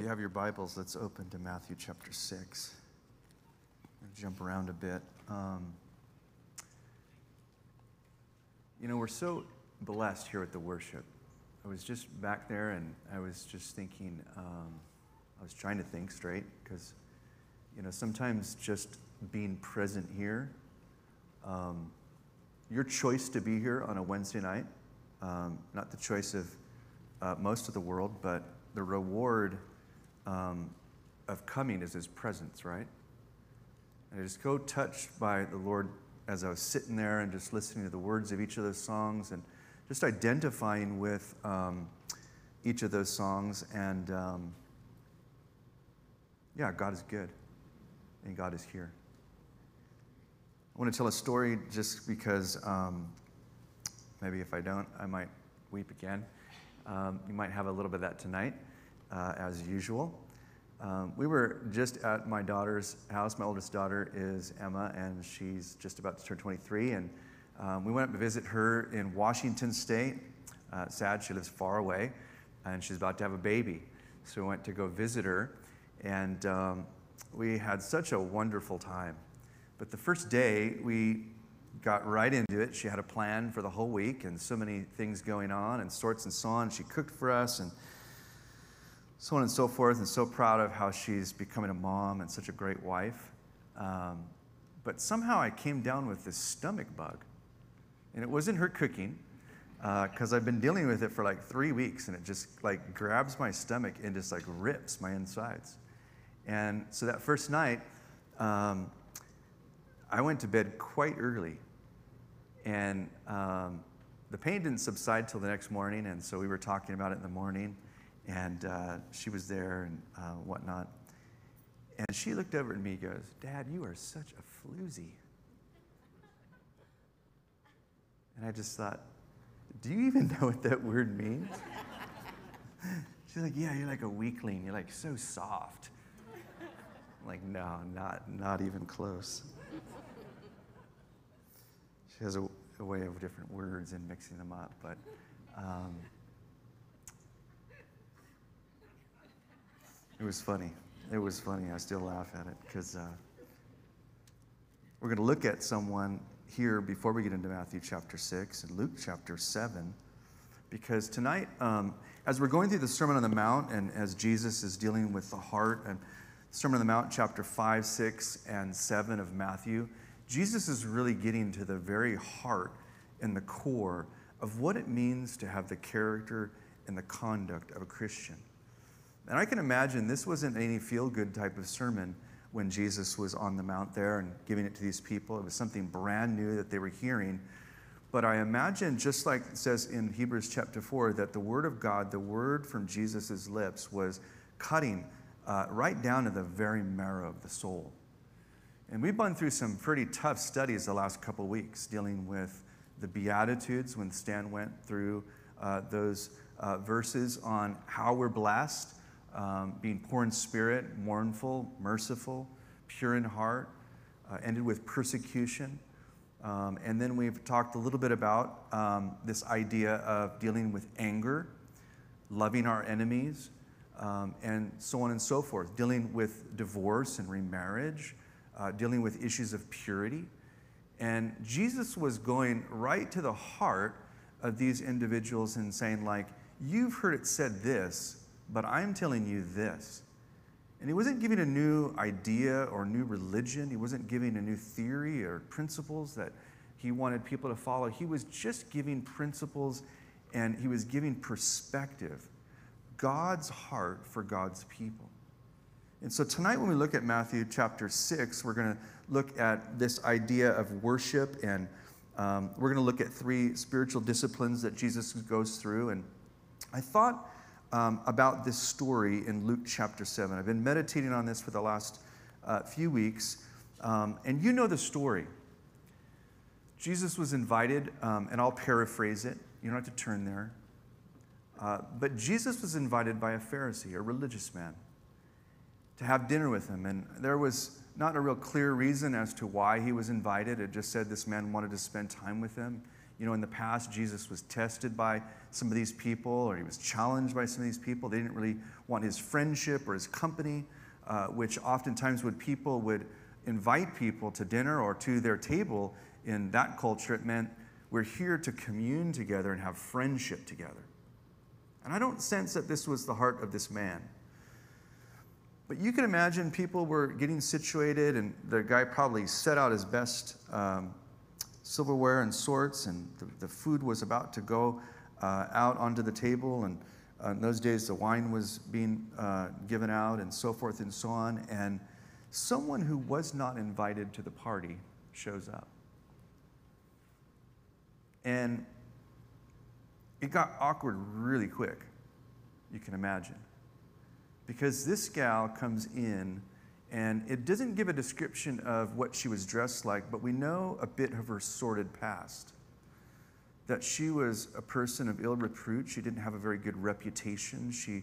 you have your Bibles, let's open to Matthew chapter 6. jump around a bit. Um, you know, we're so blessed here at the worship. I was just back there and I was just thinking, um, I was trying to think straight because, you know, sometimes just being present here, um, your choice to be here on a Wednesday night, um, not the choice of uh, most of the world, but the reward um, of coming is his presence, right? And I just go touched by the Lord as I was sitting there and just listening to the words of each of those songs and just identifying with um, each of those songs. And um, yeah, God is good and God is here. I want to tell a story just because um, maybe if I don't, I might weep again. Um, you might have a little bit of that tonight, uh, as usual. Um, we were just at my daughter's house. My oldest daughter is Emma, and she's just about to turn 23. And um, we went up to visit her in Washington State. Uh, sad, she lives far away, and she's about to have a baby. So we went to go visit her, and um, we had such a wonderful time. But the first day, we got right into it. She had a plan for the whole week, and so many things going on, and sorts and so on. She cooked for us, and so on and so forth, and so proud of how she's becoming a mom and such a great wife. Um, but somehow I came down with this stomach bug. And it wasn't her cooking, because uh, I've been dealing with it for like three weeks, and it just like grabs my stomach and just like rips my insides. And so that first night, um, I went to bed quite early. And um, the pain didn't subside till the next morning, and so we were talking about it in the morning and uh, she was there and uh, whatnot. And she looked over at me and goes, Dad, you are such a floozy. And I just thought, do you even know what that word means? She's like, yeah, you're like a weakling. You're like so soft. I'm like, no, not, not even close. She has a, a way of different words and mixing them up, but um, It was funny. It was funny. I still laugh at it because uh, we're going to look at someone here before we get into Matthew chapter 6 and Luke chapter 7. Because tonight, um, as we're going through the Sermon on the Mount and as Jesus is dealing with the heart and Sermon on the Mount, chapter 5, 6, and 7 of Matthew, Jesus is really getting to the very heart and the core of what it means to have the character and the conduct of a Christian. And I can imagine this wasn't any feel good type of sermon when Jesus was on the mount there and giving it to these people. It was something brand new that they were hearing. But I imagine, just like it says in Hebrews chapter 4, that the word of God, the word from Jesus' lips, was cutting uh, right down to the very marrow of the soul. And we've gone through some pretty tough studies the last couple weeks dealing with the Beatitudes when Stan went through uh, those uh, verses on how we're blessed um, being poor in spirit, mournful, merciful, pure in heart, uh, ended with persecution. Um, and then we've talked a little bit about um, this idea of dealing with anger, loving our enemies, um, and so on and so forth, dealing with divorce and remarriage, uh, dealing with issues of purity. And Jesus was going right to the heart of these individuals and saying, like, you've heard it said this, but I'm telling you this. And he wasn't giving a new idea or new religion. He wasn't giving a new theory or principles that he wanted people to follow. He was just giving principles and he was giving perspective, God's heart for God's people. And so tonight, when we look at Matthew chapter 6, we're going to look at this idea of worship and um, we're going to look at three spiritual disciplines that Jesus goes through. And I thought um, about this story in Luke chapter 7. I've been meditating on this for the last uh, few weeks, um, and you know the story. Jesus was invited, um, and I'll paraphrase it. You don't have to turn there. Uh, but Jesus was invited by a Pharisee, a religious man, to have dinner with him. And there was not a real clear reason as to why he was invited. It just said this man wanted to spend time with him. You know, in the past, Jesus was tested by some of these people, or he was challenged by some of these people. They didn't really want his friendship or his company, uh, which oftentimes would people would invite people to dinner or to their table. In that culture, it meant we're here to commune together and have friendship together. And I don't sense that this was the heart of this man. But you can imagine people were getting situated, and the guy probably set out his best um, silverware and sorts, and the, the, food was about to go uh, out onto the table. And uh, in those days, the wine was being uh, given out, and so forth and so on. And someone who was not invited to the party shows up. And it got awkward really quick, you can imagine. Because this gal comes in and it doesn't give a description of what she was dressed like, but we know a bit of her sordid past. That she was a person of ill repute. She didn't have a very good reputation. She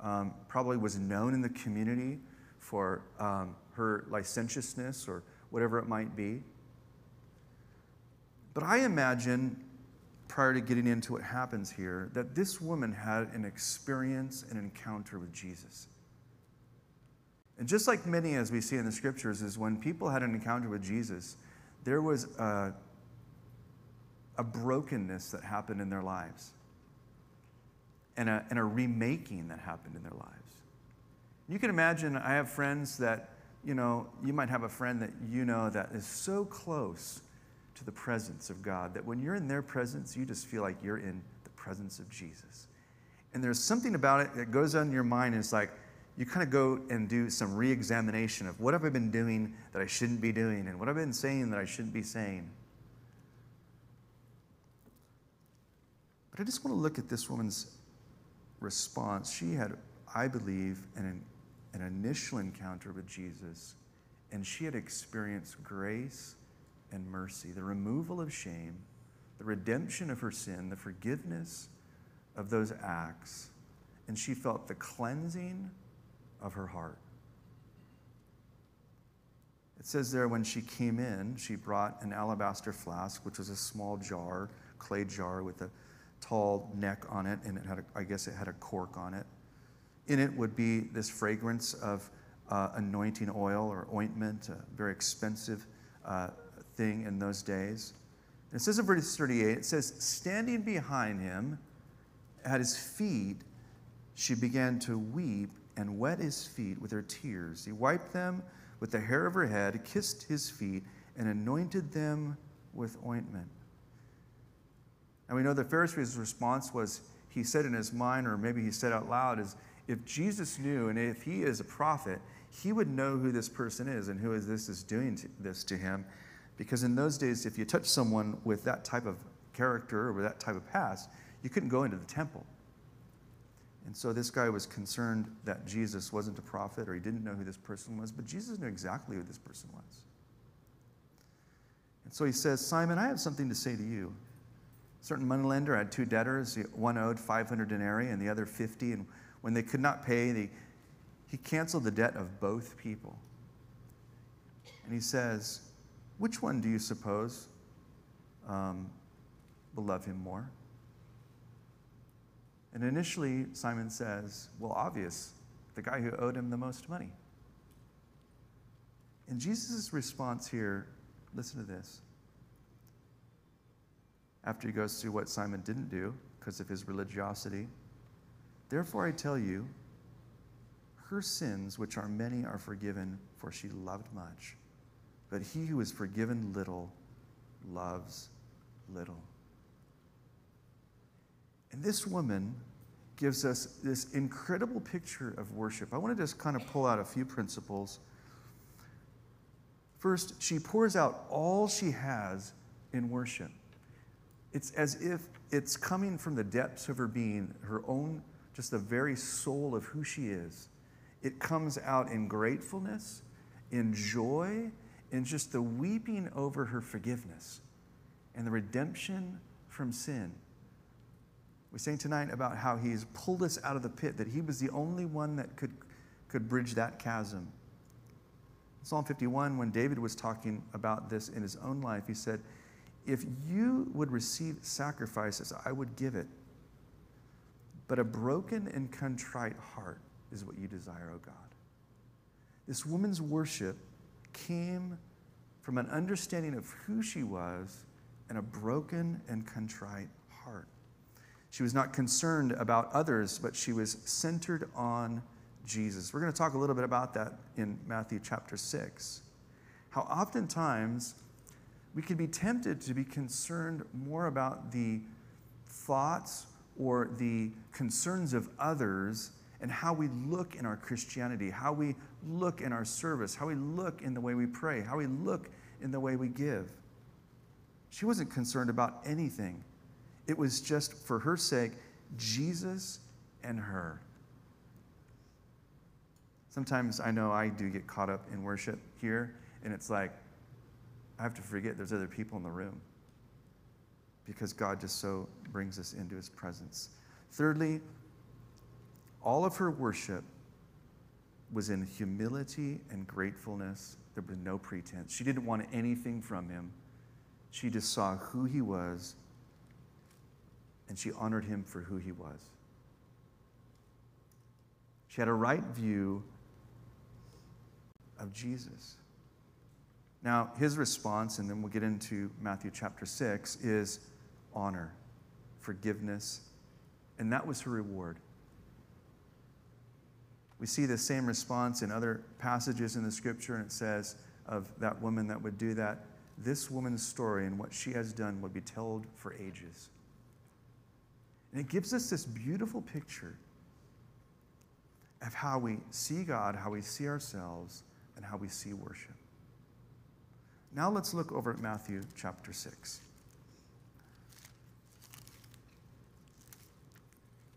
um, probably was known in the community for um, her licentiousness or whatever it might be. But I imagine, prior to getting into what happens here, that this woman had an experience, an encounter with Jesus. And just like many, as we see in the scriptures, is when people had an encounter with Jesus, there was a, a brokenness that happened in their lives and a, and a remaking that happened in their lives. You can imagine, I have friends that, you know, you might have a friend that you know that is so close to the presence of God that when you're in their presence, you just feel like you're in the presence of Jesus. And there's something about it that goes on in your mind, and it's like you kind of go and do some re examination of what have I been doing that I shouldn't be doing, and what I've been saying that I shouldn't be saying. But I just want to look at this woman's response. She had, I believe, an, an initial encounter with Jesus, and she had experienced grace and mercy, the removal of shame, the redemption of her sin, the forgiveness of those acts, and she felt the cleansing of her heart. It says there when she came in, she brought an alabaster flask, which was a small jar, clay jar with a tall neck on it, and it had, a, I guess, it had a cork on it. In it would be this fragrance of uh, anointing oil or ointment, a very expensive uh, thing in those days. And it says in verse 38, it says, Standing behind him at his feet, she began to weep and wet his feet with her tears. He wiped them with the hair of her head, kissed his feet, and anointed them with ointment. And we know the Pharisee's response was he said in his mind, or maybe he said out loud, is if Jesus knew and if he is a prophet, he would know who this person is and who is this is doing to, this to him. Because in those days, if you touched someone with that type of character or with that type of past, you couldn't go into the temple. And so this guy was concerned that Jesus wasn't a prophet or he didn't know who this person was, but Jesus knew exactly who this person was. And so he says, Simon, I have something to say to you. A certain moneylender had two debtors. One owed 500 denarii and the other 50. And when they could not pay, he canceled the debt of both people. And he says, which one do you suppose um, will love him more? And initially, Simon says, Well, obvious, the guy who owed him the most money. And Jesus' response here, listen to this. After he goes through what Simon didn't do because of his religiosity, therefore I tell you, her sins, which are many, are forgiven, for she loved much. But he who is forgiven little loves little. And this woman gives us this incredible picture of worship. I want to just kind of pull out a few principles. First, she pours out all she has in worship. It's as if it's coming from the depths of her being, her own, just the very soul of who she is. It comes out in gratefulness, in joy, in just the weeping over her forgiveness and the redemption from sin. We sang tonight about how he's pulled us out of the pit, that he was the only one that could, could bridge that chasm. Psalm 51, when David was talking about this in his own life, he said, If you would receive sacrifices, I would give it. But a broken and contrite heart is what you desire, O God. This woman's worship came from an understanding of who she was and a broken and contrite. She was not concerned about others, but she was centered on Jesus. We're going to talk a little bit about that in Matthew chapter 6. How oftentimes we can be tempted to be concerned more about the thoughts or the concerns of others and how we look in our Christianity, how we look in our service, how we look in the way we pray, how we look in the way we give. She wasn't concerned about anything. It was just for her sake, Jesus and her. Sometimes I know I do get caught up in worship here, and it's like, I have to forget there's other people in the room because God just so brings us into his presence. Thirdly, all of her worship was in humility and gratefulness. There was no pretense. She didn't want anything from him. She just saw who he was and she honored him for who he was. She had a right view of Jesus. Now, his response, and then we'll get into Matthew chapter 6, is honor, forgiveness, and that was her reward. We see the same response in other passages in the scripture, and it says of that woman that would do that. This woman's story and what she has done would be told for ages. And it gives us this beautiful picture of how we see God, how we see ourselves, and how we see worship. Now let's look over at Matthew chapter 6.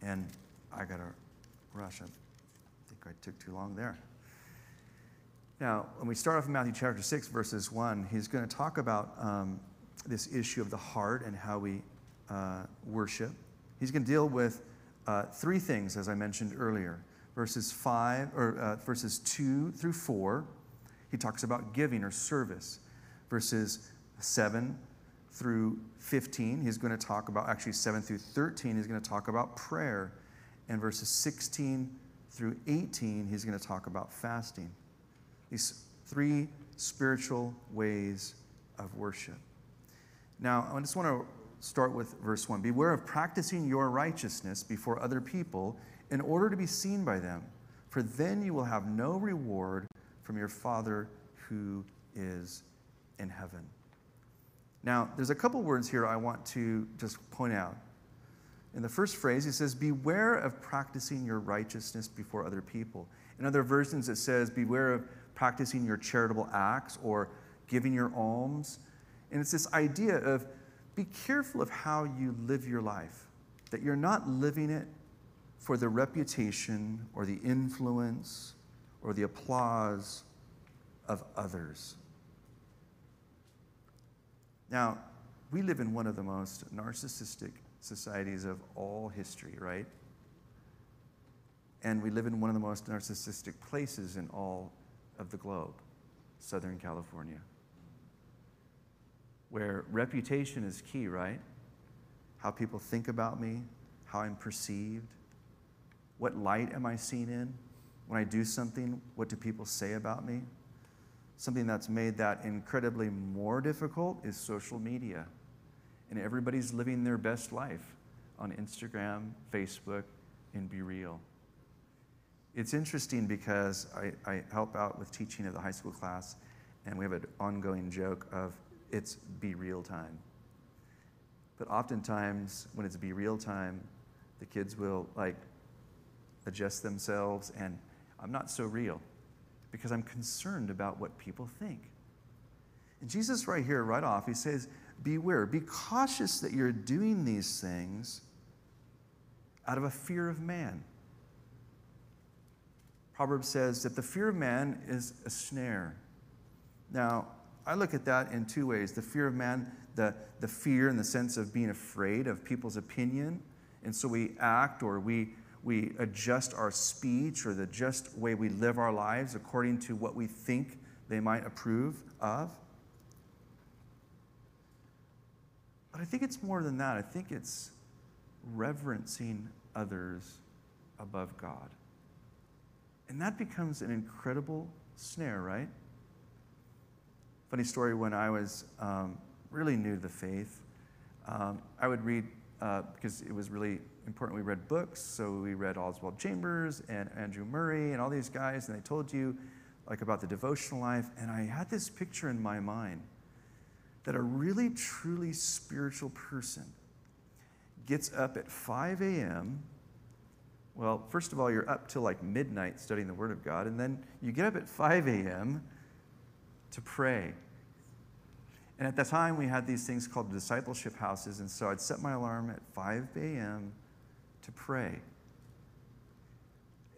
And I got to rush. I think I took too long there. Now, when we start off in Matthew chapter 6, verses 1, he's going to talk about um, this issue of the heart and how we uh, worship. He's going to deal with uh, three things, as I mentioned earlier. Verses 5, or uh, verses 2 through 4, he talks about giving or service. Verses 7 through 15, he's going to talk about, actually 7 through 13, he's going to talk about prayer. And verses 16 through 18, he's going to talk about fasting. These three spiritual ways of worship. Now, I just want to start with verse 1. Beware of practicing your righteousness before other people in order to be seen by them, for then you will have no reward from your Father who is in heaven. Now, there's a couple words here I want to just point out. In the first phrase, he says, Beware of practicing your righteousness before other people. In other versions, it says, Beware of practicing your charitable acts or giving your alms. And it's this idea of be careful of how you live your life, that you're not living it for the reputation or the influence or the applause of others. Now, we live in one of the most narcissistic societies of all history, right? And we live in one of the most narcissistic places in all of the globe, Southern California where reputation is key, right? How people think about me, how I'm perceived, what light am I seen in? When I do something, what do people say about me? Something that's made that incredibly more difficult is social media. And everybody's living their best life on Instagram, Facebook, and Be Real. It's interesting because I, I help out with teaching of the high school class, and we have an ongoing joke of it's be real time. But oftentimes, when it's be real time, the kids will like adjust themselves, and I'm not so real because I'm concerned about what people think. And Jesus, right here, right off, he says, Beware, be cautious that you're doing these things out of a fear of man. Proverbs says that the fear of man is a snare. Now, I look at that in two ways the fear of man, the, the fear in the sense of being afraid of people's opinion. And so we act or we, we adjust our speech or the just way we live our lives according to what we think they might approve of. But I think it's more than that. I think it's reverencing others above God. And that becomes an incredible snare, right? Funny story when I was um, really new to the faith, um, I would read, uh, because it was really important, we read books. So we read Oswald Chambers and Andrew Murray and all these guys, and they told you like about the devotional life. And I had this picture in my mind that a really, truly spiritual person gets up at 5 a.m. Well, first of all, you're up till like midnight studying the Word of God, and then you get up at 5 a.m. to pray. And at that time, we had these things called discipleship houses, and so I'd set my alarm at 5 a.m. to pray.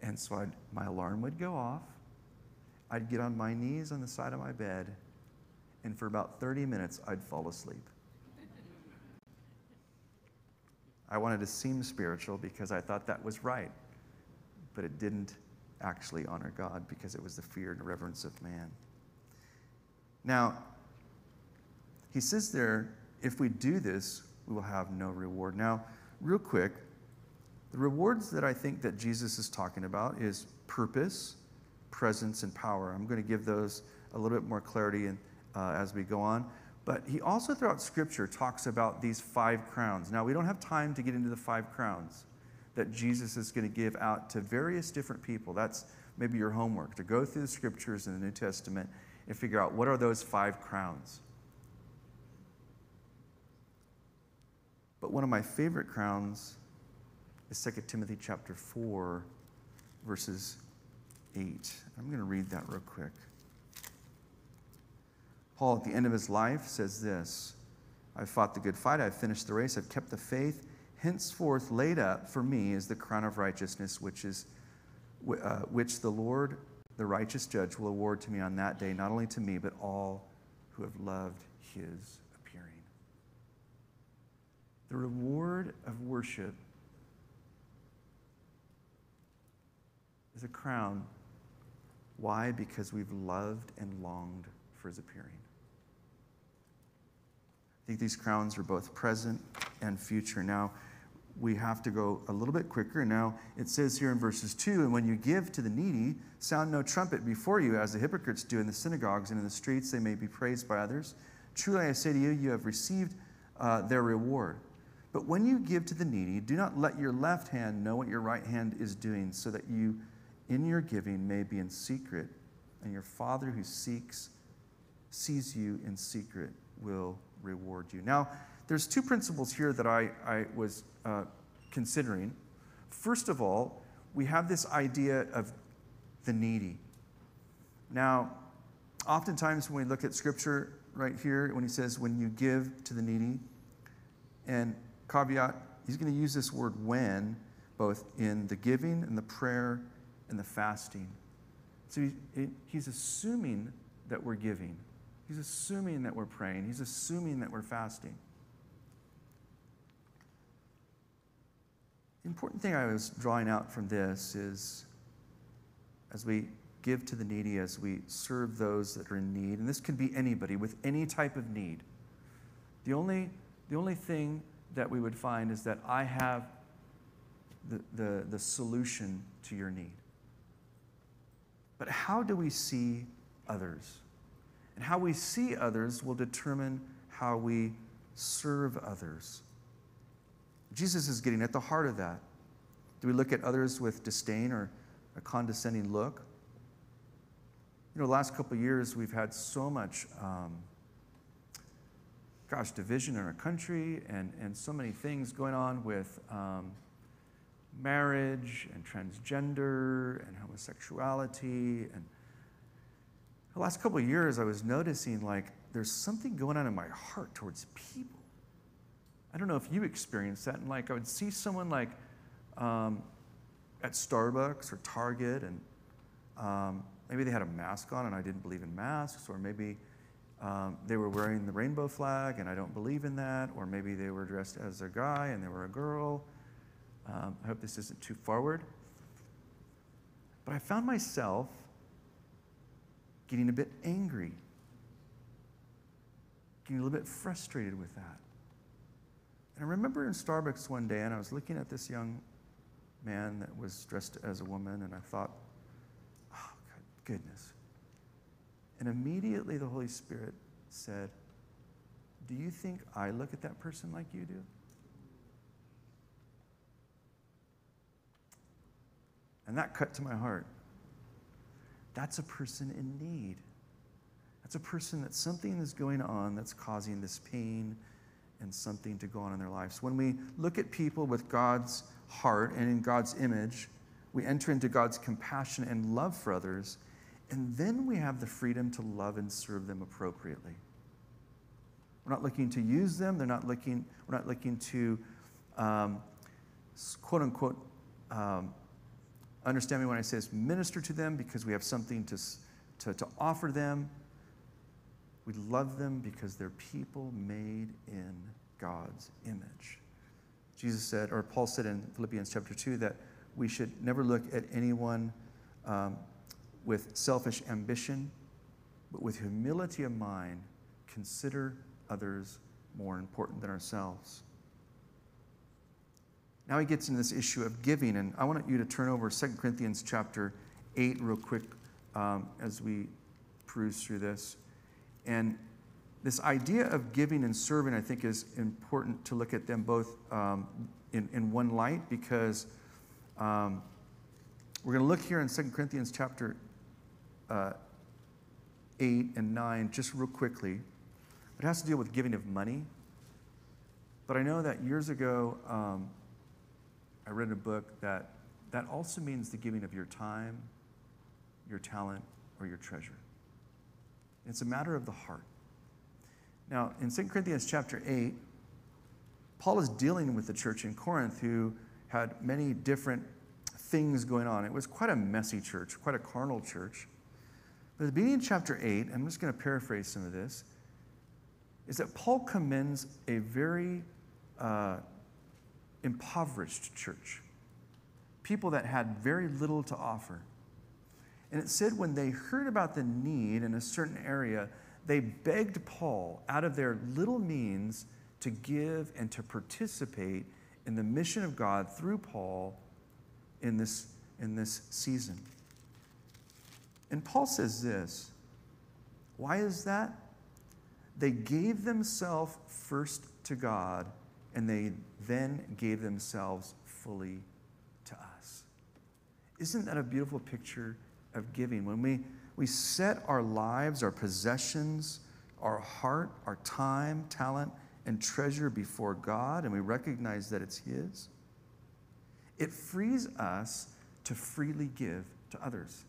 And so I'd, my alarm would go off. I'd get on my knees on the side of my bed, and for about 30 minutes, I'd fall asleep. I wanted to seem spiritual because I thought that was right, but it didn't actually honor God because it was the fear and reverence of man. Now, he says there, if we do this, we will have no reward. Now, real quick, the rewards that I think that Jesus is talking about is purpose, presence, and power. I'm going to give those a little bit more clarity in, uh, as we go on. But he also, throughout Scripture, talks about these five crowns. Now, we don't have time to get into the five crowns that Jesus is going to give out to various different people. That's maybe your homework to go through the Scriptures in the New Testament and figure out what are those five crowns. But one of my favorite crowns is 2 Timothy chapter 4, verses 8. I'm going to read that real quick. Paul, at the end of his life, says this I've fought the good fight, I've finished the race, I've kept the faith. Henceforth, laid up for me is the crown of righteousness, which, is, uh, which the Lord, the righteous judge, will award to me on that day, not only to me, but all who have loved his appearing. The reward of worship is a crown. Why? Because we've loved and longed for his appearing. I think these crowns are both present and future. Now, we have to go a little bit quicker. Now, it says here in verses 2 And when you give to the needy, sound no trumpet before you, as the hypocrites do in the synagogues and in the streets, they may be praised by others. Truly, I say to you, you have received uh, their reward. But when you give to the needy, do not let your left hand know what your right hand is doing, so that you, in your giving, may be in secret, and your Father who seeks, sees you in secret, will reward you. Now, there's two principles here that I, I was uh, considering. First of all, we have this idea of the needy. Now, oftentimes when we look at scripture right here, when he says, when you give to the needy, and caveat, he's going to use this word when, both in the giving and the prayer and the fasting. So he, he's assuming that we're giving. He's assuming that we're praying, he's assuming that we're fasting. The important thing I was drawing out from this is as we give to the needy, as we serve those that are in need, and this could be anybody with any type of need. The only, the only thing that we would find is that I have the, the, the solution to your need. But how do we see others? And how we see others will determine how we serve others. Jesus is getting at the heart of that. Do we look at others with disdain or a condescending look? You know, the last couple years, we've had so much, um, gosh, division in our country and, and so many things going on with um, marriage and transgender and homosexuality and the last couple years, I was noticing like there's something going on in my heart towards people. I don't know if you experienced that. And like I would see someone like um, at Starbucks or Target, and um, maybe they had a mask on, and I didn't believe in masks, or maybe um, they were wearing the rainbow flag, and I don't believe in that, or maybe they were dressed as a guy and they were a girl. Um, I hope this isn't too forward. But I found myself getting a bit angry, getting a little bit frustrated with that. And I remember in Starbucks one day, and I was looking at this young man that was dressed as a woman, and I thought, oh, goodness. And immediately the Holy Spirit said, Do you think I look at that person like you do? And that cut to my heart. That's a person in need. That's a person that something is going on that's causing this pain and something to go on in their lives. When we look at people with God's heart and in God's image, we enter into God's compassion and love for others, and then we have the freedom to love and serve them appropriately. We're not looking to use them, they're not looking, we're not looking to um, quote unquote um, understand me when I say this, minister to them because we have something to, to, to offer them. We love them because they're people made in God's image. Jesus said, or Paul said in Philippians chapter 2, that we should never look at anyone um, with selfish ambition, but with humility of mind, consider others more important than ourselves. Now he gets into this issue of giving, and I want you to turn over 2 Corinthians chapter 8 real quick um, as we peruse through this. And this idea of giving and serving, I think, is important to look at them both um, in, in one light because um, we're going to look here in 2 Corinthians chapter uh, 8 and 9 just real quickly. It has to deal with giving of money. But I know that years ago, um, I read a book that that also means the giving of your time, your talent, or your treasure. It's a matter of the heart. Now, in 2 Corinthians chapter 8, Paul is dealing with the church in Corinth who had many different things going on. It was quite a messy church, quite a carnal church. But at the beginning of chapter 8, I'm just going to paraphrase some of this, is that Paul commends a very uh, impoverished church, people that had very little to offer. And it said when they heard about the need in a certain area, they begged Paul out of their little means to give and to participate in the mission of God through Paul in this, in this season. And Paul says this why is that? They gave themselves first to God and they then gave themselves fully to us. Isn't that a beautiful picture of giving? When we, we set our lives, our possessions, our heart, our time, talent, and treasure before God, and we recognize that it's His, it frees us to freely give to others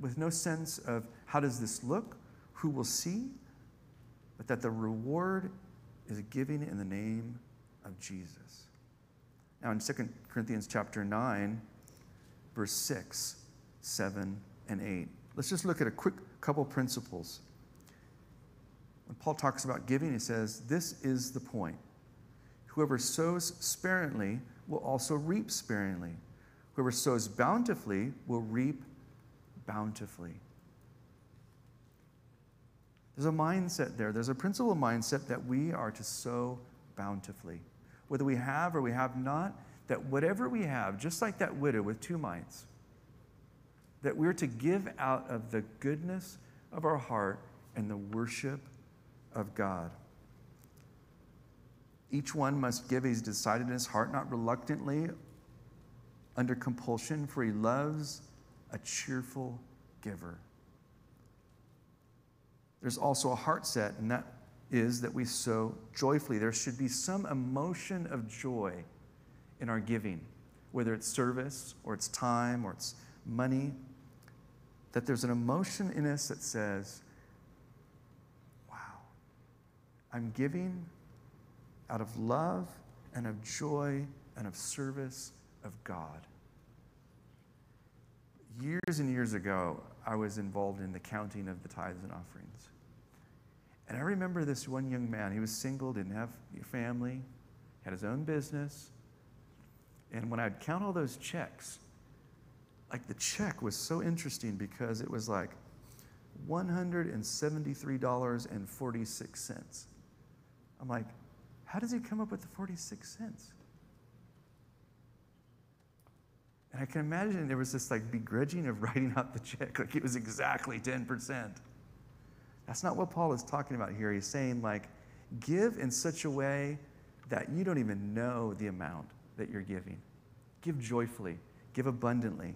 with no sense of how does this look, who will see, but that the reward is giving in the name of Jesus. Now, in 2 Corinthians chapter 9, verse 6, 7, and 8, let's just look at a quick couple principles. When Paul talks about giving, he says, This is the point. Whoever sows sparingly will also reap sparingly. Whoever sows bountifully will reap bountifully. There's a mindset there. There's a principle mindset that we are to sow bountifully whether we have or we have not, that whatever we have, just like that widow with two mites, that we're to give out of the goodness of our heart and the worship of God. Each one must give as decided in his heart, not reluctantly, under compulsion, for he loves a cheerful giver. There's also a heart set, and that is that we sow joyfully. There should be some emotion of joy in our giving, whether it's service or it's time or it's money, that there's an emotion in us that says, wow, I'm giving out of love and of joy and of service of God. Years and years ago, I was involved in the counting of the tithes and offerings. And I remember this one young man. He was single, didn't have a family, had his own business. And when I'd count all those checks, like the check was so interesting because it was like $173.46. I'm like, How does he come up with the 46 cents? And I can imagine there was this like begrudging of writing out the check, like it was exactly 10%. That's not what Paul is talking about here. He's saying, like, give in such a way that you don't even know the amount that you're giving. Give joyfully, give abundantly.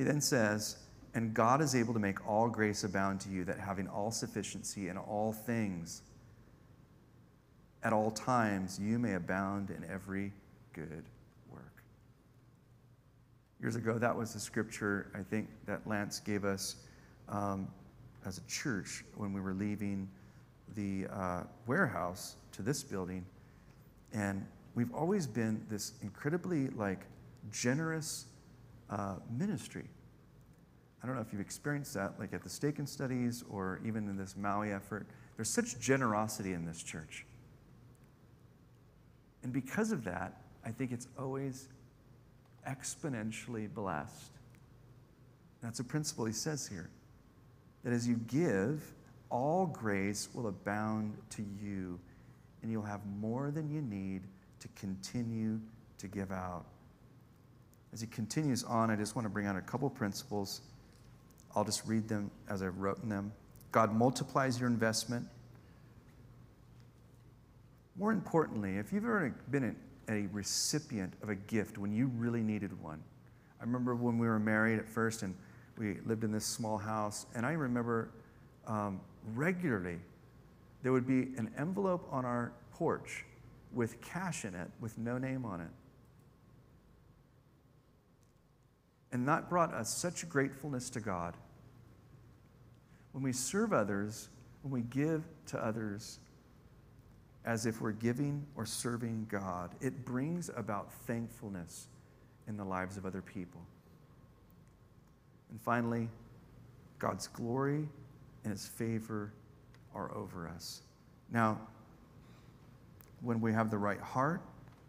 He then says, and God is able to make all grace abound to you, that having all sufficiency in all things, at all times, you may abound in every good work. Years ago, that was the scripture I think that Lance gave us um, as a church when we were leaving the uh, warehouse to this building. And we've always been this incredibly like generous uh, ministry. I don't know if you've experienced that, like at the Stake Studies or even in this Maui effort. There's such generosity in this church. And because of that, I think it's always exponentially blessed. That's a principle he says here that as you give, all grace will abound to you, and you'll have more than you need to continue to give out. As he continues on, I just want to bring out a couple principles. I'll just read them as I've written them. God multiplies your investment. More importantly, if you've ever been a recipient of a gift when you really needed one, I remember when we were married at first and we lived in this small house, and I remember um, regularly there would be an envelope on our porch with cash in it with no name on it. And that brought us such gratefulness to God. When we serve others, when we give to others as if we're giving or serving God, it brings about thankfulness in the lives of other people. And finally, God's glory and his favor are over us. Now, when we have the right heart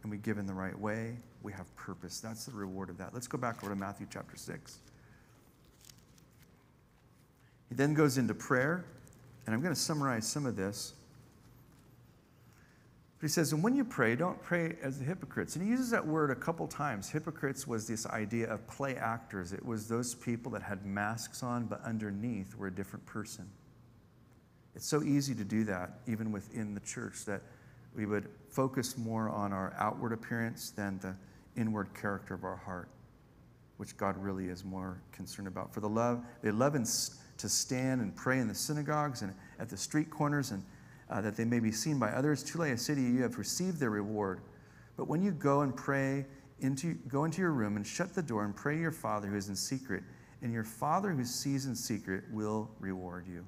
and we give in the right way, we have purpose. That's the reward of that. Let's go back over to Matthew chapter 6. He then goes into prayer, and I'm going to summarize some of this. But he says, and when you pray, don't pray as the hypocrites. And he uses that word a couple times. Hypocrites was this idea of play actors, it was those people that had masks on, but underneath were a different person. It's so easy to do that, even within the church, that we would focus more on our outward appearance than the inward character of our heart, which God really is more concerned about. For the love, they love to stand and pray in the synagogues and at the street corners and uh, that they may be seen by others. Truly, say to you, you have received their reward. But when you go and pray, into, go into your room and shut the door and pray to your Father who is in secret, and your Father who sees in secret will reward you.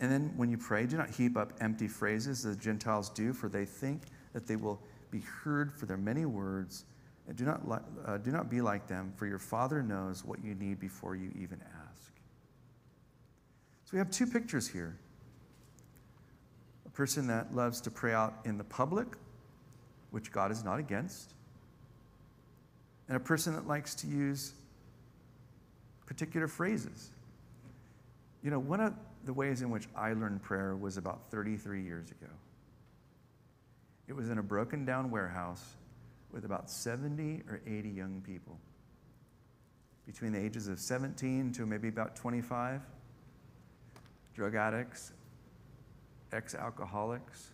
And then when you pray, do not heap up empty phrases as the Gentiles do, for they think that they will be heard for their many words. And do not, uh, do not be like them, for your Father knows what you need before you even ask. So we have two pictures here a person that loves to pray out in the public, which God is not against, and a person that likes to use particular phrases. You know, one of the ways in which I learned prayer was about 33 years ago. It was in a broken down warehouse with about 70 or 80 young people between the ages of 17 to maybe about 25 drug addicts, ex alcoholics,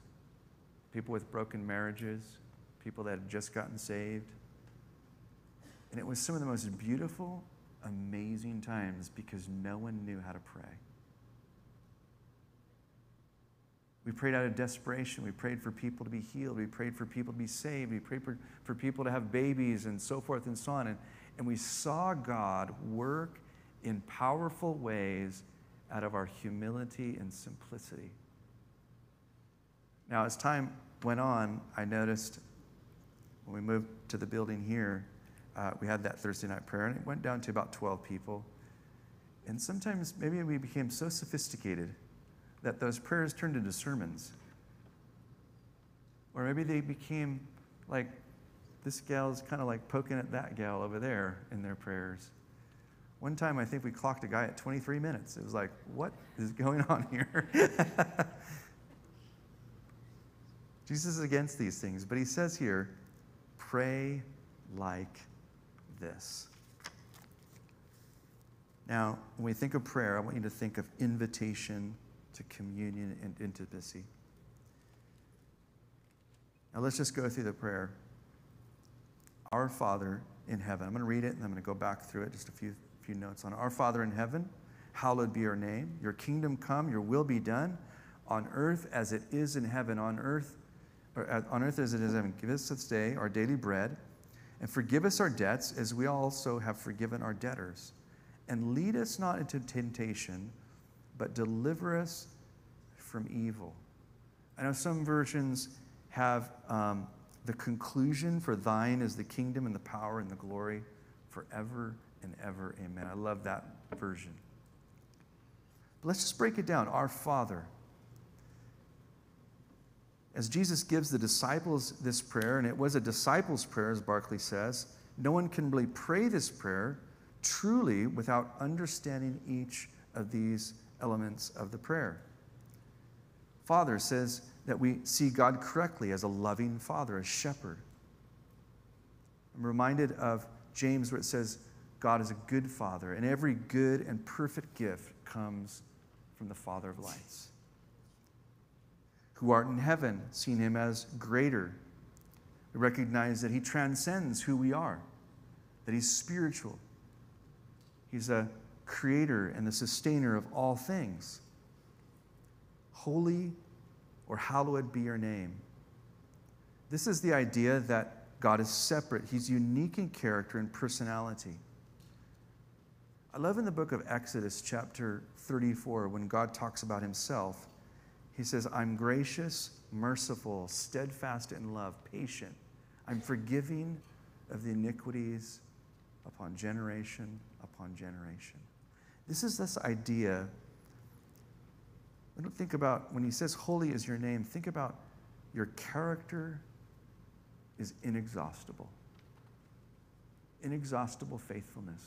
people with broken marriages, people that had just gotten saved. And it was some of the most beautiful, amazing times because no one knew how to pray. We prayed out of desperation. We prayed for people to be healed. We prayed for people to be saved. We prayed for, for people to have babies and so forth and so on. And, and we saw God work in powerful ways out of our humility and simplicity. Now, as time went on, I noticed when we moved to the building here, uh, we had that Thursday night prayer, and it went down to about 12 people. And sometimes maybe we became so sophisticated that those prayers turned into sermons. Or maybe they became like this gal is kind of like poking at that gal over there in their prayers. One time, I think we clocked a guy at 23 minutes. It was like, what is going on here? Jesus is against these things, but he says here, pray like this. Now, when we think of prayer, I want you to think of invitation to communion and intimacy. Now, let's just go through the prayer. Our Father in heaven. I'm going to read it and I'm going to go back through it, just a few, few notes on it. Our Father in heaven, hallowed be your name. Your kingdom come, your will be done on earth as it is in heaven. On earth, or uh, on earth as it is in heaven. Give us this day our daily bread and forgive us our debts as we also have forgiven our debtors. And lead us not into temptation, but deliver us from evil. I know some versions have um, the conclusion for thine is the kingdom and the power and the glory forever and ever. Amen. I love that version. But let's just break it down. Our Father. As Jesus gives the disciples this prayer, and it was a disciples' prayer, as Barclay says, no one can really pray this prayer truly without understanding each of these elements of the prayer. Father says, that we see God correctly as a loving father, a shepherd. I'm reminded of James where it says, God is a good father, and every good and perfect gift comes from the Father of lights. Who art in heaven, seeing him as greater. We recognize that he transcends who we are, that he's spiritual. He's a creator and the sustainer of all things. Holy or hallowed be your name. This is the idea that God is separate, He's unique in character and personality. I love in the book of Exodus, chapter 34, when God talks about Himself, He says, I'm gracious, merciful, steadfast in love, patient. I'm forgiving of the iniquities upon generation upon generation. This is this idea we don't think about, when he says holy is your name, think about your character is inexhaustible. Inexhaustible faithfulness,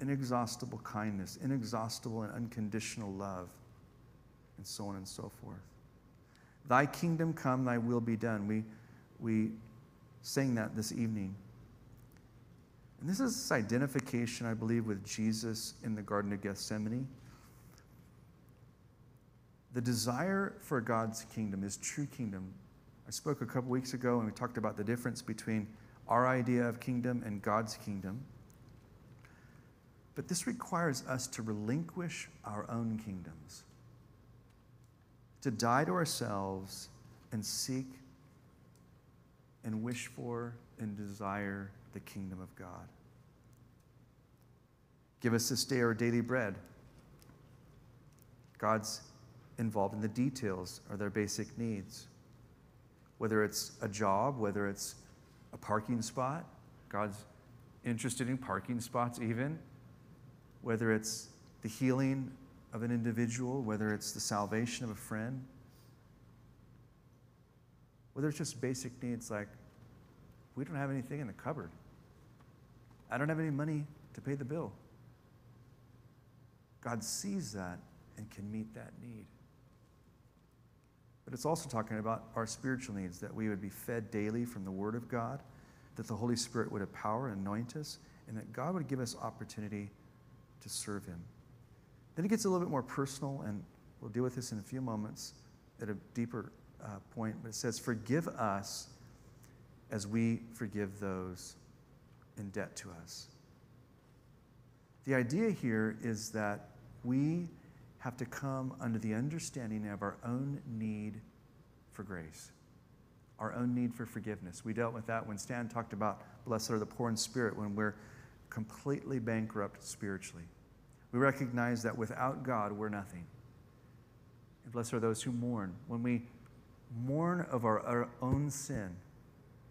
inexhaustible kindness, inexhaustible and unconditional love, and so on and so forth. Thy kingdom come, thy will be done. We, we sang that this evening. And this is this identification, I believe, with Jesus in the Garden of Gethsemane. The desire for God's kingdom is true kingdom. I spoke a couple weeks ago and we talked about the difference between our idea of kingdom and God's kingdom. But this requires us to relinquish our own kingdoms, to die to ourselves and seek and wish for and desire the kingdom of God. Give us this day our daily bread. God's involved in the details of their basic needs. Whether it's a job, whether it's a parking spot, God's interested in parking spots, even. Whether it's the healing of an individual, whether it's the salvation of a friend, whether it's just basic needs like we don't have anything in the cupboard. I don't have any money to pay the bill. God sees that and can meet that need. But it's also talking about our spiritual needs, that we would be fed daily from the Word of God, that the Holy Spirit would empower and anoint us, and that God would give us opportunity to serve Him. Then it gets a little bit more personal, and we'll deal with this in a few moments at a deeper uh, point. But it says, Forgive us as we forgive those in debt to us. The idea here is that we have to come under the understanding of our own need for grace, our own need for forgiveness. We dealt with that when Stan talked about blessed are the poor in spirit when we're completely bankrupt spiritually. We recognize that without God, we're nothing. And blessed are those who mourn. When we mourn of our, our own sin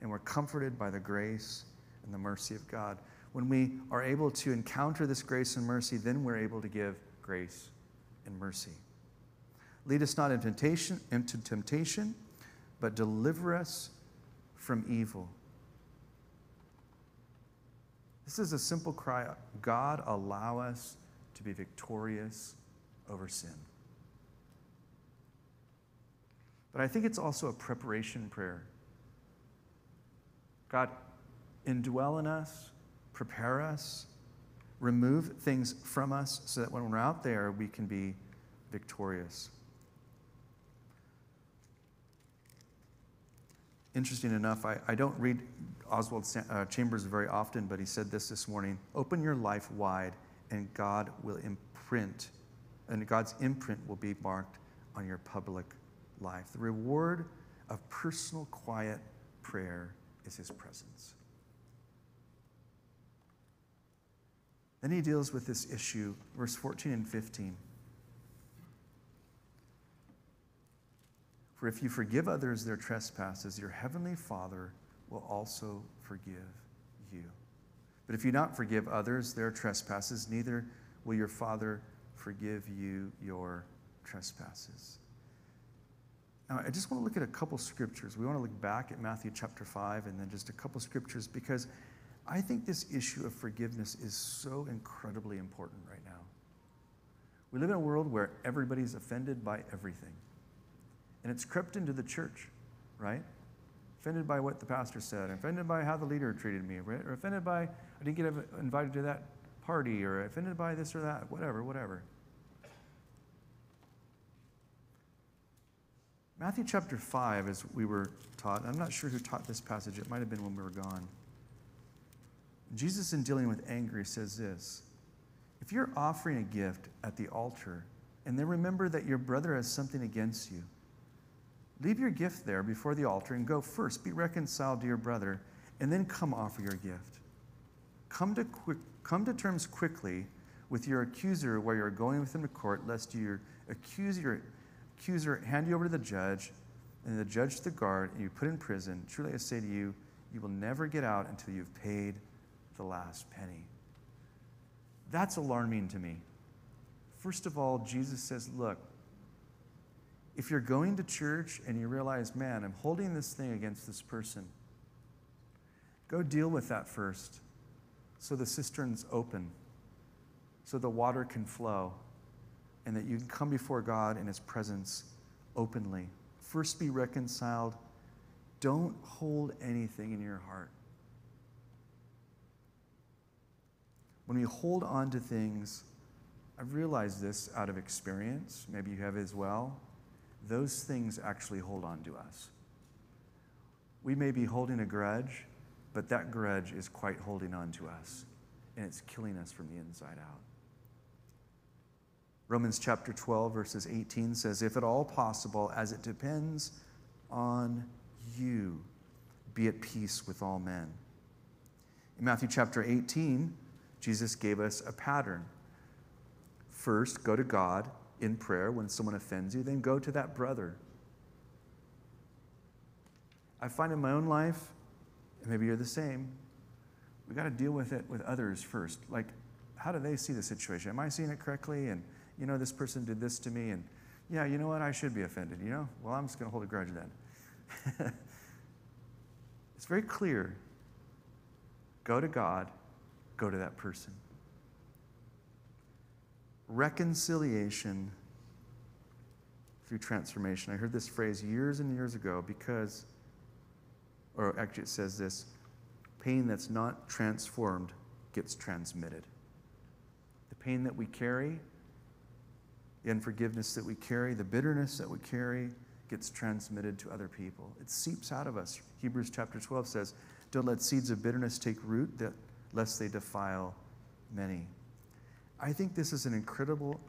and we're comforted by the grace and the mercy of God, when we are able to encounter this grace and mercy, then we're able to give grace and mercy. Lead us not into temptation, into temptation, but deliver us from evil. This is a simple cry God, allow us to be victorious over sin. But I think it's also a preparation prayer. God, indwell in us, prepare us, remove things from us so that when we're out there, we can be victorious. Interesting enough, I, I don't read Oswald uh, Chambers very often, but he said this this morning Open your life wide, and God will imprint, and God's imprint will be marked on your public life. The reward of personal, quiet prayer is his presence. Then he deals with this issue, verse 14 and 15. For if you forgive others their trespasses, your heavenly Father will also forgive you. But if you do not forgive others their trespasses, neither will your Father forgive you your trespasses. Now, I just want to look at a couple scriptures. We want to look back at Matthew chapter 5 and then just a couple scriptures because I think this issue of forgiveness is so incredibly important right now. We live in a world where everybody's offended by everything. And it's crept into the church, right? Offended by what the pastor said, offended by how the leader treated me, right? or offended by I didn't get invited to that party, or offended by this or that, whatever, whatever. Matthew chapter 5, as we were taught, I'm not sure who taught this passage, it might have been when we were gone. Jesus, in dealing with anger, says this If you're offering a gift at the altar, and then remember that your brother has something against you, leave your gift there before the altar and go first, be reconciled to your brother, and then come offer your gift. Come to, quick, come to terms quickly with your accuser while you're going with him to court, lest your accuser accuser hand you over to the judge, and the judge to the guard, and you put in prison. Truly I say to you, you will never get out until you've paid the last penny. That's alarming to me. First of all, Jesus says, Look, if you're going to church and you realize, man, I'm holding this thing against this person, go deal with that first so the cistern's open, so the water can flow and that you can come before God in His presence openly. First, be reconciled. Don't hold anything in your heart. When we hold on to things, I've realized this out of experience, maybe you have as well, those things actually hold on to us. We may be holding a grudge, but that grudge is quite holding on to us, and it's killing us from the inside out. Romans chapter 12, verses 18 says, If at all possible, as it depends on you, be at peace with all men. In Matthew chapter 18, Jesus gave us a pattern. First, go to God in prayer when someone offends you, then go to that brother. I find in my own life, and maybe you're the same, we got to deal with it with others first. Like, how do they see the situation? Am I seeing it correctly? And you know, this person did this to me, and yeah, you know what? I should be offended, you know? Well, I'm just going to hold a grudge then. it's very clear. Go to God, go to that person. Reconciliation through transformation. I heard this phrase years and years ago because, or actually, it says this pain that's not transformed gets transmitted. The pain that we carry the unforgiveness that we carry, the bitterness that we carry, gets transmitted to other people. It seeps out of us. Hebrews chapter 12 says, Don't let seeds of bitterness take root, that, lest they defile many. I think this is an incredible,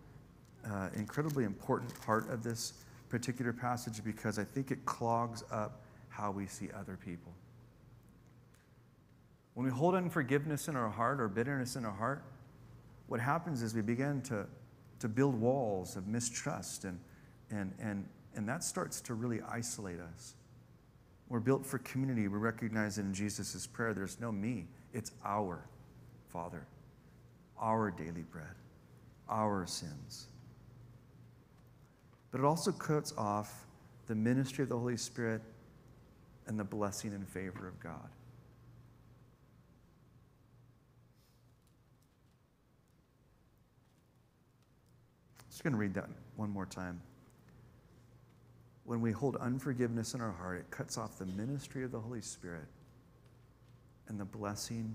uh, incredibly important part of this particular passage because I think it clogs up how we see other people. When we hold unforgiveness in our heart or bitterness in our heart, what happens is we begin to to build walls of mistrust, and, and, and, and that starts to really isolate us. We're built for community. We recognize it in Jesus' prayer there's no me, it's our Father, our daily bread, our sins. But it also cuts off the ministry of the Holy Spirit and the blessing and favor of God. just going to read that one more time. When we hold unforgiveness in our heart, it cuts off the ministry of the Holy Spirit and the blessing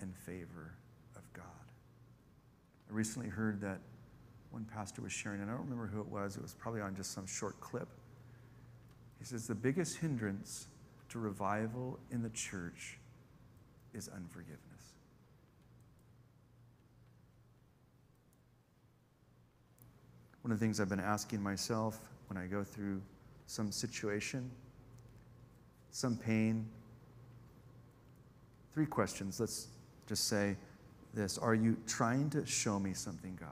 and favor of God. I recently heard that one pastor was sharing, and I don't remember who it was, it was probably on just some short clip. He says, The biggest hindrance to revival in the church is unforgiveness. One of the things I've been asking myself when I go through some situation, some pain, three questions. Let's just say this Are you trying to show me something, God,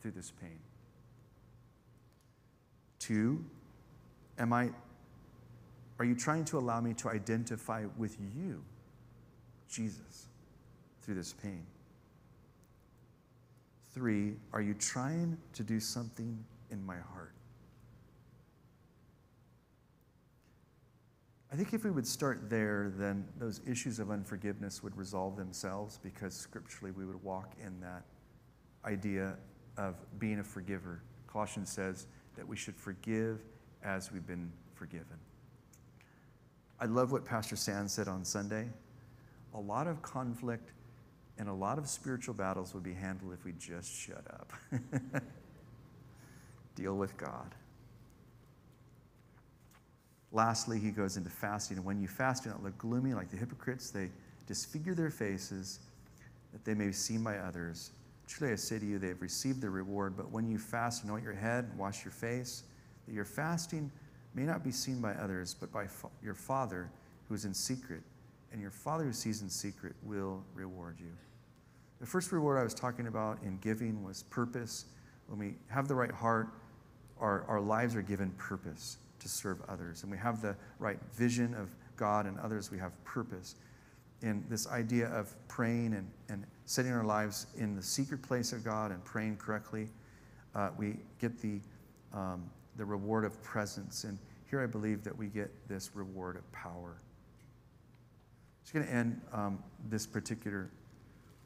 through this pain? Two, am I are you trying to allow me to identify with you, Jesus, through this pain? Three, are you trying to do something in my heart? I think if we would start there, then those issues of unforgiveness would resolve themselves because scripturally we would walk in that idea of being a forgiver. Colossians says that we should forgive as we've been forgiven. I love what Pastor Sand said on Sunday. A lot of conflict and a lot of spiritual battles would be handled if we just shut up. Deal with God. Lastly, he goes into fasting. And when you fast, do not look gloomy like the hypocrites. They disfigure their faces that they may be seen by others. Truly, I say to you, they have received their reward. But when you fast, anoint your head and wash your face, that your fasting may not be seen by others, but by your Father who is in secret. And your Father who sees in secret will reward you. The first reward I was talking about in giving was purpose. When we have the right heart, our, our lives are given purpose to serve others. And we have the right vision of God and others, we have purpose. In this idea of praying and, and setting our lives in the secret place of God and praying correctly, uh, we get the, um, the reward of presence. And here I believe that we get this reward of power. Just going to end um, this particular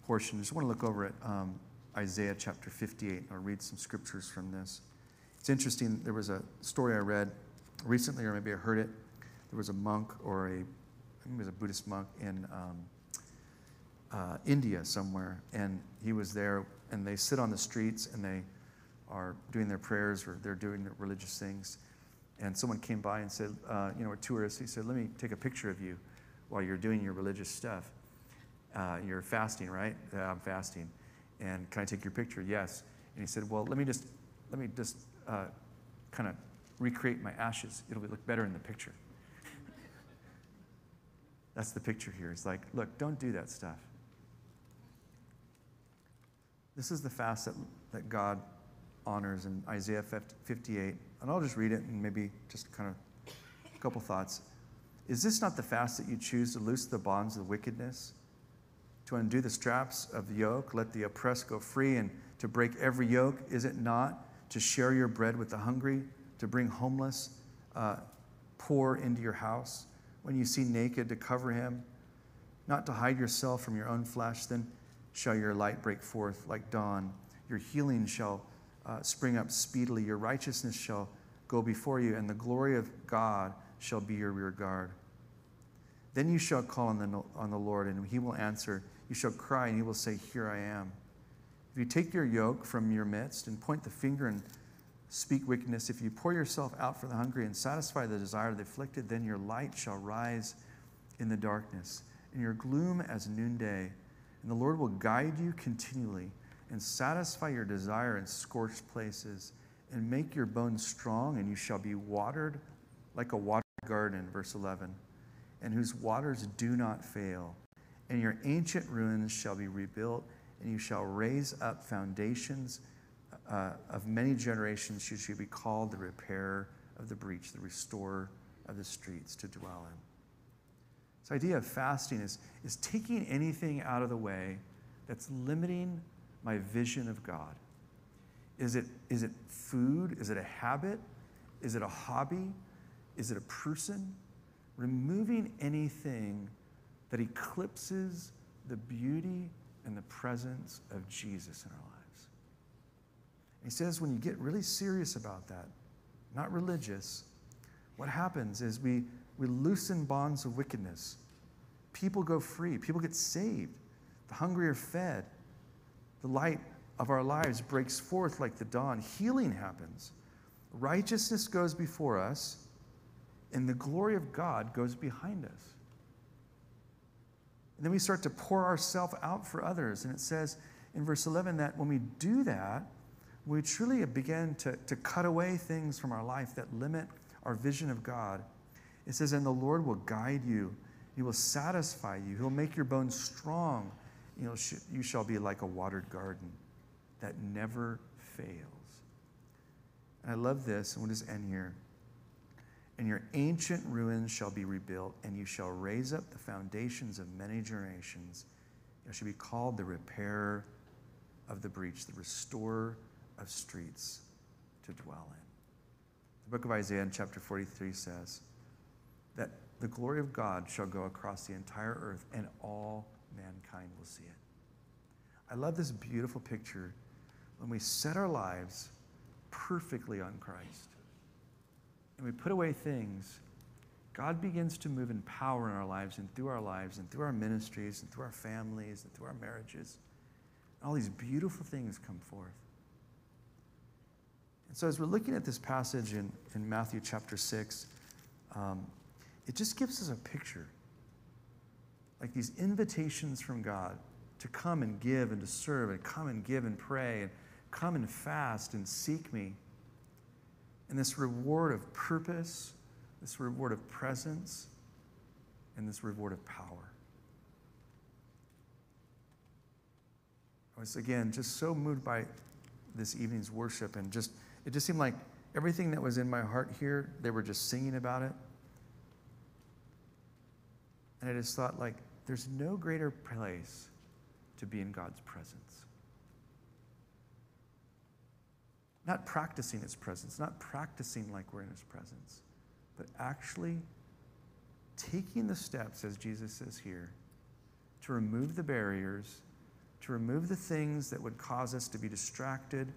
portion. I just want to look over at um, Isaiah chapter 58. I'll read some scriptures from this. It's interesting. There was a story I read recently, or maybe I heard it. There was a monk or a, I think it was a Buddhist monk in um, uh, India somewhere, and he was there, and they sit on the streets and they are doing their prayers or they're doing their religious things. And someone came by and said, uh, you know, a tourist, he said, let me take a picture of you while you're doing your religious stuff. Uh, you're fasting, right? Yeah, I'm fasting. And can I take your picture? Yes. And he said, well, let me just, let me just uh, kind of recreate my ashes. It'll look better in the picture. That's the picture here. It's like, look, don't do that stuff. This is the fast that, that God honors in Isaiah 58. And I'll just read it and maybe just kind of a couple thoughts. Is this not the fast that you choose to loose the bonds of wickedness? To undo the straps of the yoke, let the oppressed go free, and to break every yoke? Is it not to share your bread with the hungry? To bring homeless, uh, poor into your house, when you see naked, to cover him, not to hide yourself from your own flesh, then shall your light break forth like dawn. Your healing shall uh, spring up speedily. Your righteousness shall go before you, and the glory of God shall be your rear guard. Then you shall call on the, on the Lord, and he will answer. You shall cry, and he will say, Here I am. If you take your yoke from your midst and point the finger and speak wickedness. If you pour yourself out for the hungry and satisfy the desire of the afflicted, then your light shall rise in the darkness, and your gloom as noonday. And the Lord will guide you continually and satisfy your desire in scorched places and make your bones strong, and you shall be watered like a watered garden, verse 11, and whose waters do not fail. And your ancient ruins shall be rebuilt, and you shall raise up foundations uh, of many generations should she be called the repairer of the breach, the restorer of the streets to dwell in. This idea of fasting is, is taking anything out of the way that's limiting my vision of God. Is it, is it food? Is it a habit? Is it a hobby? Is it a person? Removing anything that eclipses the beauty and the presence of Jesus in our lives. He says when you get really serious about that, not religious, what happens is we, we loosen bonds of wickedness. People go free, people get saved, the hungry are fed, the light of our lives breaks forth like the dawn, healing happens, righteousness goes before us, and the glory of God goes behind us. And then we start to pour ourselves out for others. And it says in verse 11 that when we do that, we truly begin to, to cut away things from our life that limit our vision of God. It says, And the Lord will guide you, He will satisfy you, He'll make your bones strong. You, know, you shall be like a watered garden that never fails. And I love this, and we'll just end here. And your ancient ruins shall be rebuilt, and you shall raise up the foundations of many generations. You shall be called the repairer of the breach, the restorer of streets to dwell in. The book of Isaiah in chapter 43 says that the glory of God shall go across the entire earth, and all mankind will see it. I love this beautiful picture when we set our lives perfectly on Christ and we put away things, God begins to move in power in our lives and through our lives and through our ministries and through our families and through our marriages. All these beautiful things come forth. And so, as we're looking at this passage in, in Matthew chapter 6, um, it just gives us a picture like these invitations from God to come and give and to serve and come and give and pray and come and fast and seek me and this reward of purpose, this reward of presence, and this reward of power. I was again just so moved by this evening's worship and just it just seemed like everything that was in my heart here, they were just singing about it. And I just thought like there's no greater place to be in God's presence. Not practicing His presence, not practicing like we're in His presence, but actually taking the steps, as Jesus says here, to remove the barriers, to remove the things that would cause us to be distracted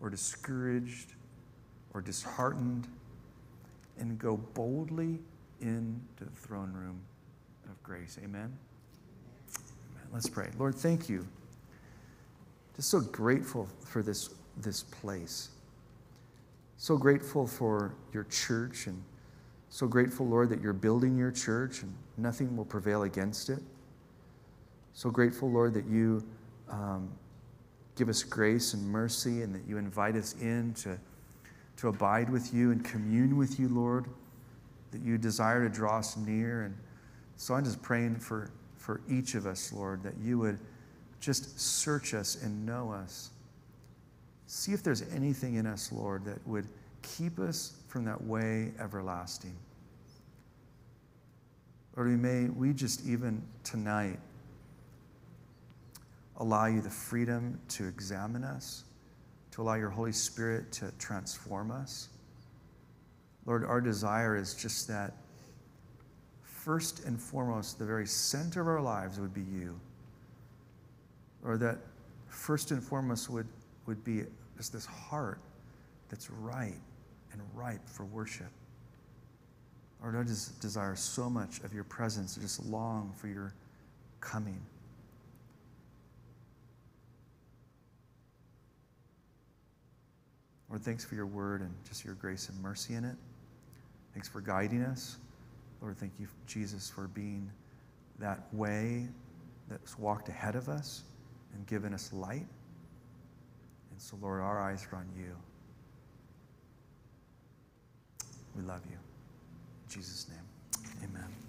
or discouraged or disheartened, and go boldly into the throne room of grace. Amen? Amen. Let's pray. Lord, thank you. Just so grateful for this this place. So grateful for your church and so grateful, Lord, that you're building your church and nothing will prevail against it. So grateful, Lord, that you um, give us grace and mercy and that you invite us in to, to abide with you and commune with you, Lord, that you desire to draw us near. And so I'm just praying for, for each of us, Lord, that you would just search us and know us See if there's anything in us, Lord, that would keep us from that way everlasting. Lord, we may, we just even tonight allow you the freedom to examine us, to allow your Holy Spirit to transform us. Lord, our desire is just that first and foremost, the very center of our lives would be you. Or that first and foremost would would be just this heart that's right and ripe for worship. Lord, I just desire so much of your presence, I just long for your coming. Lord, thanks for your word and just your grace and mercy in it. Thanks for guiding us. Lord, thank you, Jesus, for being that way that's walked ahead of us and given us light. And so, Lord, our eyes are on you. We love you. In Jesus' name, amen.